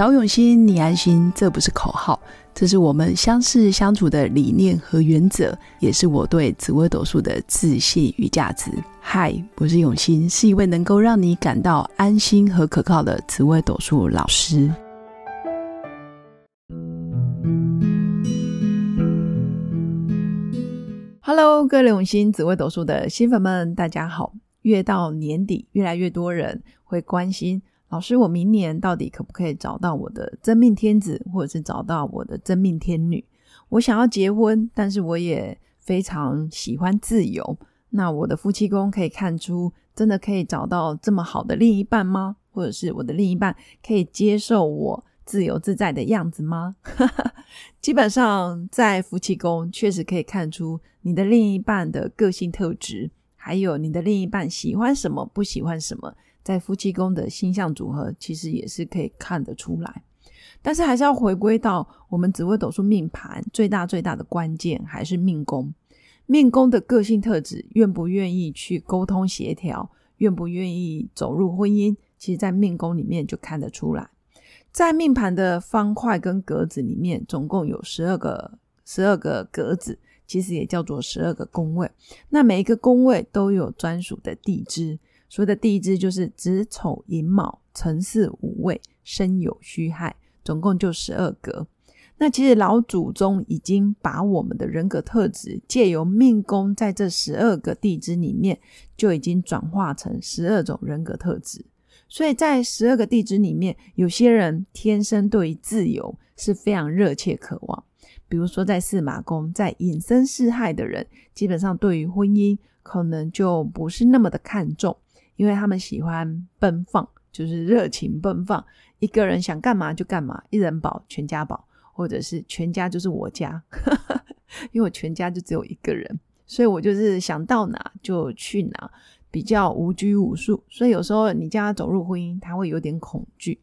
找永新，你安心，这不是口号，这是我们相识相处的理念和原则，也是我对紫微斗数的自信与价值。嗨，我是永新，是一位能够让你感到安心和可靠的紫微斗数老师。Hello，各位永新紫微斗数的新粉们，大家好！越到年底，越来越多人会关心。老师，我明年到底可不可以找到我的真命天子，或者是找到我的真命天女？我想要结婚，但是我也非常喜欢自由。那我的夫妻宫可以看出，真的可以找到这么好的另一半吗？或者是我的另一半可以接受我自由自在的样子吗？基本上，在夫妻宫确实可以看出你的另一半的个性特质，还有你的另一半喜欢什么，不喜欢什么。在夫妻宫的星象组合，其实也是可以看得出来，但是还是要回归到我们紫微斗数命盘最大最大的关键，还是命宫。命宫的个性特质，愿不愿意去沟通协调，愿不愿意走入婚姻，其实在命宫里面就看得出来。在命盘的方块跟格子里面，总共有十二个十二个格子，其实也叫做十二个宫位。那每一个宫位都有专属的地支。所谓的地支就是子丑寅卯辰巳午未申酉戌亥，总共就十二格。那其实老祖宗已经把我们的人格特质借由命宫在这十二个地支里面，就已经转化成十二种人格特质。所以在十二个地支里面，有些人天生对于自由是非常热切渴望，比如说在四马宫在隐身四害的人，基本上对于婚姻可能就不是那么的看重。因为他们喜欢奔放，就是热情奔放，一个人想干嘛就干嘛，一人保全家保，或者是全家就是我家，因为我全家就只有一个人，所以我就是想到哪就去哪，比较无拘无束。所以有时候你叫他走入婚姻，他会有点恐惧。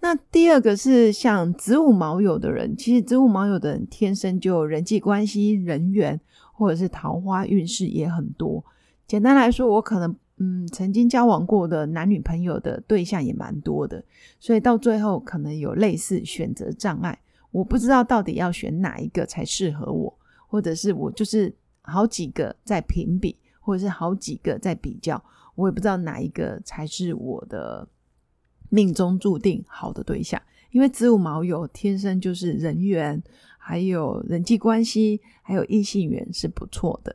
那第二个是像子午卯酉的人，其实子午卯酉的人天生就人际关系、人缘，或者是桃花运势也很多。简单来说，我可能。嗯，曾经交往过的男女朋友的对象也蛮多的，所以到最后可能有类似选择障碍。我不知道到底要选哪一个才适合我，或者是我就是好几个在评比，或者是好几个在比较，我也不知道哪一个才是我的命中注定好的对象。因为子午卯酉天生就是人缘，还有人际关系，还有异性缘是不错的。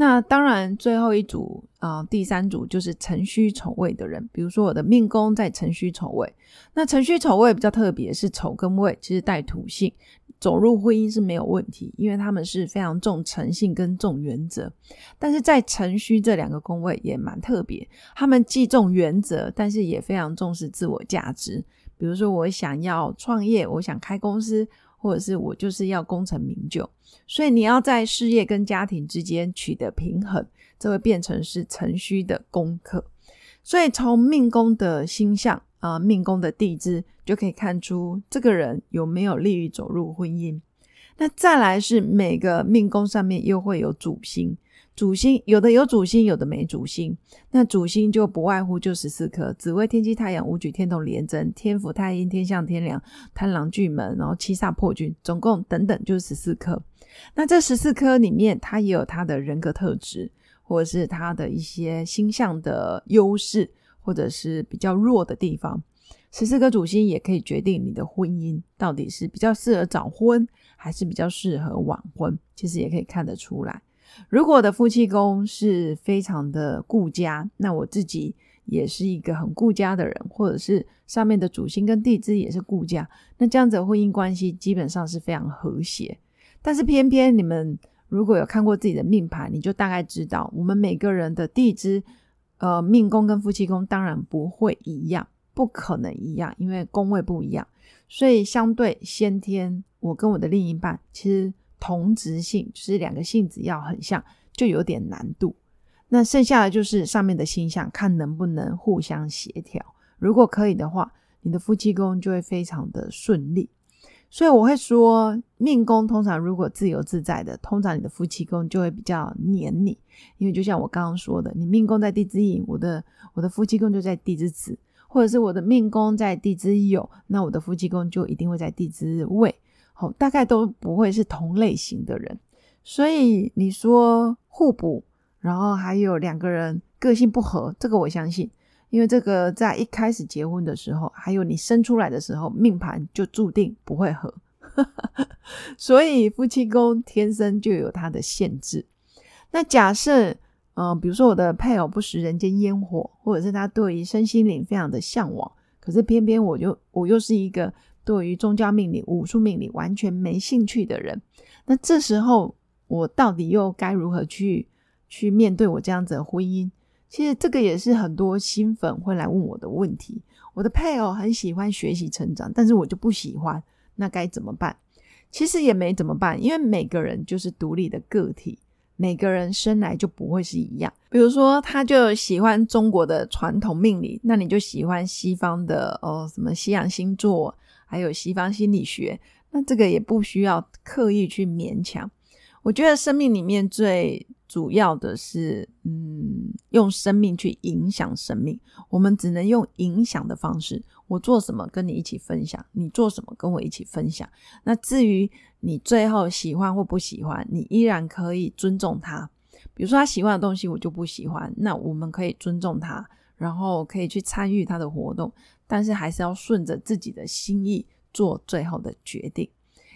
那当然，最后一组啊，第三组就是辰戌丑未的人。比如说，我的命宫在辰戌丑未，那辰戌丑未比较特别，是丑跟未其实带土性，走入婚姻是没有问题，因为他们是非常重诚信跟重原则。但是在辰戌这两个宫位也蛮特别，他们既重原则，但是也非常重视自我价值。比如说，我想要创业，我想开公司。或者是我就是要功成名就，所以你要在事业跟家庭之间取得平衡，这会变成是程序的功课。所以从命宫的星象啊，命宫的地支就可以看出这个人有没有利于走入婚姻。那再来是每个命宫上面又会有主星。主星有的有主星，有的没主星。那主星就不外乎就十四颗：紫微、天机、太阳、武曲、天同、廉贞、天府、太阴、天象、天梁、贪狼、巨门，然后七煞破军，总共等等就是十四颗。那这十四颗里面，它也有它的人格特质，或者是它的一些星象的优势，或者是比较弱的地方。十四颗主星也可以决定你的婚姻到底是比较适合早婚，还是比较适合晚婚。其实也可以看得出来。如果我的夫妻宫是非常的顾家，那我自己也是一个很顾家的人，或者是上面的主星跟地支也是顾家，那这样子婚姻关系基本上是非常和谐。但是偏偏你们如果有看过自己的命盘，你就大概知道，我们每个人的地支，呃，命宫跟夫妻宫当然不会一样，不可能一样，因为宫位不一样，所以相对先天，我跟我的另一半其实。同质性就是两个性子要很像，就有点难度。那剩下的就是上面的星象，看能不能互相协调。如果可以的话，你的夫妻宫就会非常的顺利。所以我会说，命宫通常如果自由自在的，通常你的夫妻宫就会比较黏你。因为就像我刚刚说的，你命宫在地支寅，我的我的夫妻宫就在地支子，或者是我的命宫在地支酉，那我的夫妻宫就一定会在地支未，大概都不会是同类型的人。所以你说互补，然后还有两个人个性不合，这个我相信，因为这个在一开始结婚的时候，还有你生出来的时候，命盘就注定不会合，所以夫妻宫天生就有它的限制。那假设，嗯，比如说我的配偶不食人间烟火，或者是他对于身心灵非常的向往，可是偏偏我就我又是一个对于宗教命理、武术命理完全没兴趣的人，那这时候我到底又该如何去去面对我这样子的婚姻？其实这个也是很多新粉会来问我的问题。我的配偶很喜欢学习成长，但是我就不喜欢，那该怎么办？其实也没怎么办，因为每个人就是独立的个体。每个人生来就不会是一样，比如说他就喜欢中国的传统命理，那你就喜欢西方的哦，什么西洋星座，还有西方心理学，那这个也不需要刻意去勉强。我觉得生命里面最主要的是，嗯，用生命去影响生命，我们只能用影响的方式。我做什么跟你一起分享，你做什么跟我一起分享。那至于你最后喜欢或不喜欢，你依然可以尊重他。比如说他喜欢的东西我就不喜欢，那我们可以尊重他，然后可以去参与他的活动，但是还是要顺着自己的心意做最后的决定。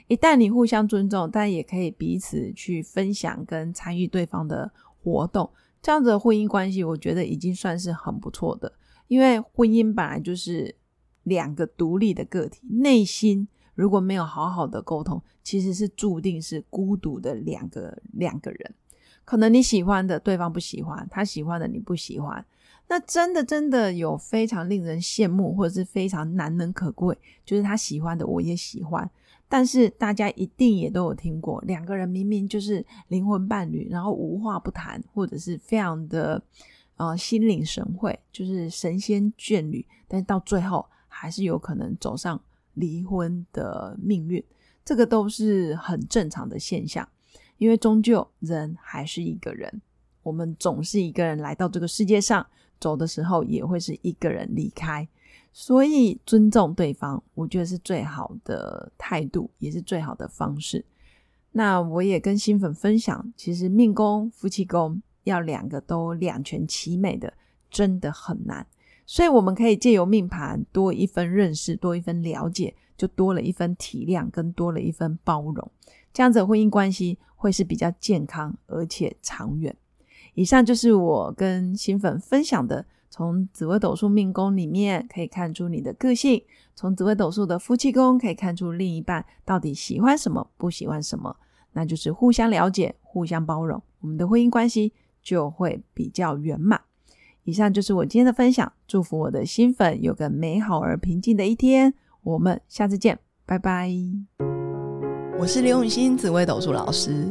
一旦你互相尊重，但也可以彼此去分享跟参与对方的活动，这样子的婚姻关系，我觉得已经算是很不错的。因为婚姻本来就是。两个独立的个体，内心如果没有好好的沟通，其实是注定是孤独的两个两个人。可能你喜欢的对方不喜欢，他喜欢的你不喜欢，那真的真的有非常令人羡慕，或者是非常难能可贵，就是他喜欢的我也喜欢。但是大家一定也都有听过，两个人明明就是灵魂伴侣，然后无话不谈，或者是非常的呃心领神会，就是神仙眷侣，但是到最后。还是有可能走上离婚的命运，这个都是很正常的现象。因为终究人还是一个人，我们总是一个人来到这个世界上，走的时候也会是一个人离开。所以尊重对方，我觉得是最好的态度，也是最好的方式。那我也跟新粉分享，其实命宫、夫妻宫要两个都两全其美的，真的很难。所以我们可以借由命盘多一分认识，多一分了解，就多了一分体谅，跟多了一分包容，这样子婚姻关系会是比较健康而且长远。以上就是我跟新粉分享的，从紫微斗数命宫里面可以看出你的个性，从紫微斗数的夫妻宫可以看出另一半到底喜欢什么，不喜欢什么，那就是互相了解，互相包容，我们的婚姻关系就会比较圆满。以上就是我今天的分享，祝福我的新粉有个美好而平静的一天。我们下次见，拜拜。我是刘永新，紫微斗数老师，